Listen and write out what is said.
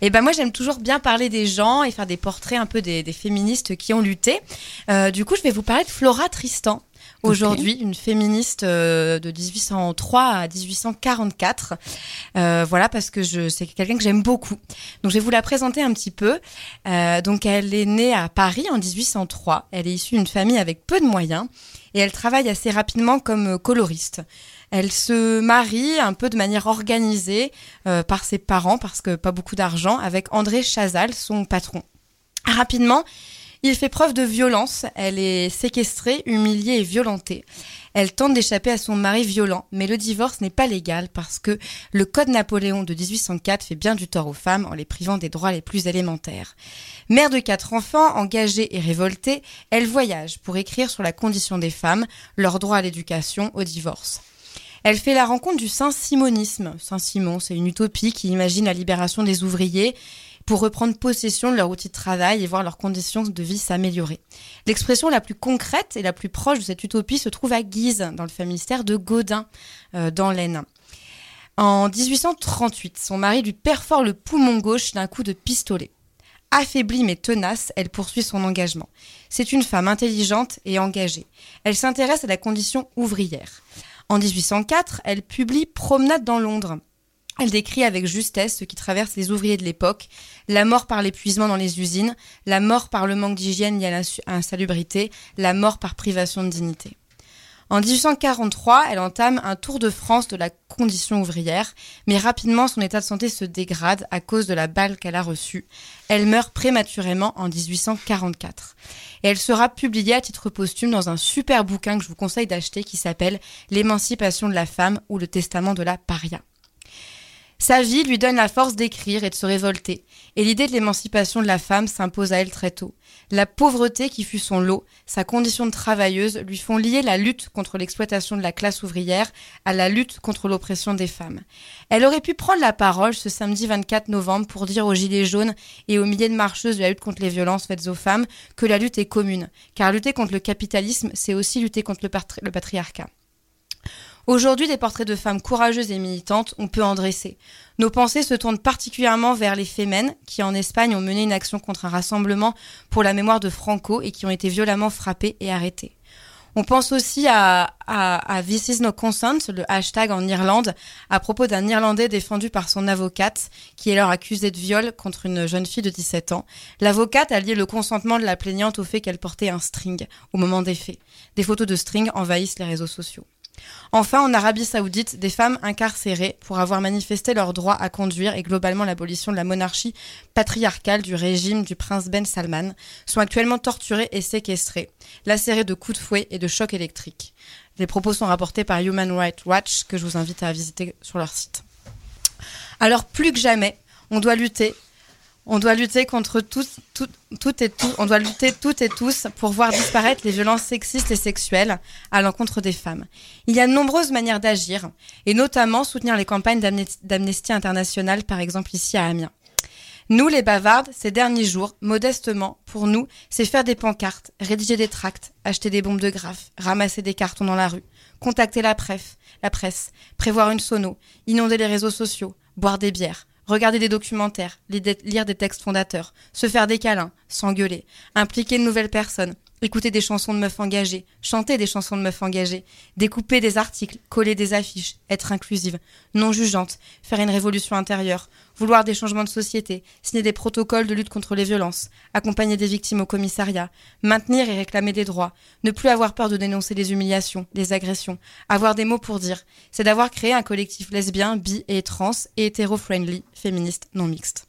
Et ben moi j'aime toujours bien parler des gens et faire des portraits un peu des, des féministes qui ont lutté. Euh, du coup je vais vous parler de Flora Tristan aujourd'hui, une féministe euh, de 1803 à 1844. Euh, voilà, parce que je c'est quelqu'un que j'aime beaucoup. Donc, je vais vous la présenter un petit peu. Euh, donc, elle est née à Paris en 1803. Elle est issue d'une famille avec peu de moyens et elle travaille assez rapidement comme coloriste. Elle se marie un peu de manière organisée par ses parents parce que pas beaucoup d'argent avec André Chazal, son patron. Rapidement, il fait preuve de violence, elle est séquestrée, humiliée et violentée. Elle tente d'échapper à son mari violent, mais le divorce n'est pas légal parce que le Code Napoléon de 1804 fait bien du tort aux femmes en les privant des droits les plus élémentaires. Mère de quatre enfants, engagée et révoltée, elle voyage pour écrire sur la condition des femmes, leur droit à l'éducation, au divorce. Elle fait la rencontre du Saint-Simonisme. Saint-Simon, c'est une utopie qui imagine la libération des ouvriers pour reprendre possession de leur outil de travail et voir leurs conditions de vie s'améliorer. L'expression la plus concrète et la plus proche de cette utopie se trouve à Guise, dans le famille de Gaudin, euh, dans l'Aisne. En 1838, son mari lui perfore le poumon gauche d'un coup de pistolet. Affaiblie mais tenace, elle poursuit son engagement. C'est une femme intelligente et engagée. Elle s'intéresse à la condition ouvrière. En 1804, elle publie Promenade dans Londres, elle décrit avec justesse ce qui traverse les ouvriers de l'époque, la mort par l'épuisement dans les usines, la mort par le manque d'hygiène lié à l'insalubrité, la mort par privation de dignité. En 1843, elle entame un tour de France de la condition ouvrière, mais rapidement son état de santé se dégrade à cause de la balle qu'elle a reçue. Elle meurt prématurément en 1844. Et elle sera publiée à titre posthume dans un super bouquin que je vous conseille d'acheter qui s'appelle L'émancipation de la femme ou le testament de la paria. Sa vie lui donne la force d'écrire et de se révolter, et l'idée de l'émancipation de la femme s'impose à elle très tôt. La pauvreté qui fut son lot, sa condition de travailleuse, lui font lier la lutte contre l'exploitation de la classe ouvrière à la lutte contre l'oppression des femmes. Elle aurait pu prendre la parole ce samedi 24 novembre pour dire aux Gilets jaunes et aux milliers de marcheuses de la lutte contre les violences faites aux femmes que la lutte est commune, car lutter contre le capitalisme, c'est aussi lutter contre le patriarcat. Aujourd'hui, des portraits de femmes courageuses et militantes, on peut en dresser. Nos pensées se tournent particulièrement vers les Femen, qui en Espagne ont mené une action contre un rassemblement pour la mémoire de Franco et qui ont été violemment frappées et arrêtées. On pense aussi à, à, This is no consent, le hashtag en Irlande, à propos d'un Irlandais défendu par son avocate, qui est alors accusé de viol contre une jeune fille de 17 ans. L'avocate a lié le consentement de la plaignante au fait qu'elle portait un string au moment des faits. Des photos de string envahissent les réseaux sociaux. Enfin, en Arabie saoudite, des femmes incarcérées pour avoir manifesté leur droit à conduire et globalement l'abolition de la monarchie patriarcale du régime du prince Ben Salman sont actuellement torturées et séquestrées, lacérées de coups de fouet et de chocs électriques. Les propos sont rapportés par Human Rights Watch que je vous invite à visiter sur leur site. Alors plus que jamais, on doit lutter on doit lutter contre tout. On doit lutter toutes et tous pour voir disparaître les violences sexistes et sexuelles à l'encontre des femmes. Il y a de nombreuses manières d'agir, et notamment soutenir les campagnes d'amnestie internationale, par exemple ici à Amiens. Nous, les bavardes, ces derniers jours, modestement, pour nous, c'est faire des pancartes, rédiger des tracts, acheter des bombes de graphes, ramasser des cartons dans la rue, contacter la presse, la presse, prévoir une sono, inonder les réseaux sociaux, boire des bières, regarder des documentaires, lire des textes fondateurs, se faire des câlins, s'engueuler, impliquer de nouvelles personnes, écouter des chansons de meufs engagées, chanter des chansons de meufs engagées, découper des articles, coller des affiches, être inclusive, non jugeante, faire une révolution intérieure, vouloir des changements de société, signer des protocoles de lutte contre les violences, accompagner des victimes au commissariat, maintenir et réclamer des droits, ne plus avoir peur de dénoncer les humiliations, les agressions, avoir des mots pour dire, c'est d'avoir créé un collectif lesbien, bi et trans et hétéro-friendly, féministe, non mixte.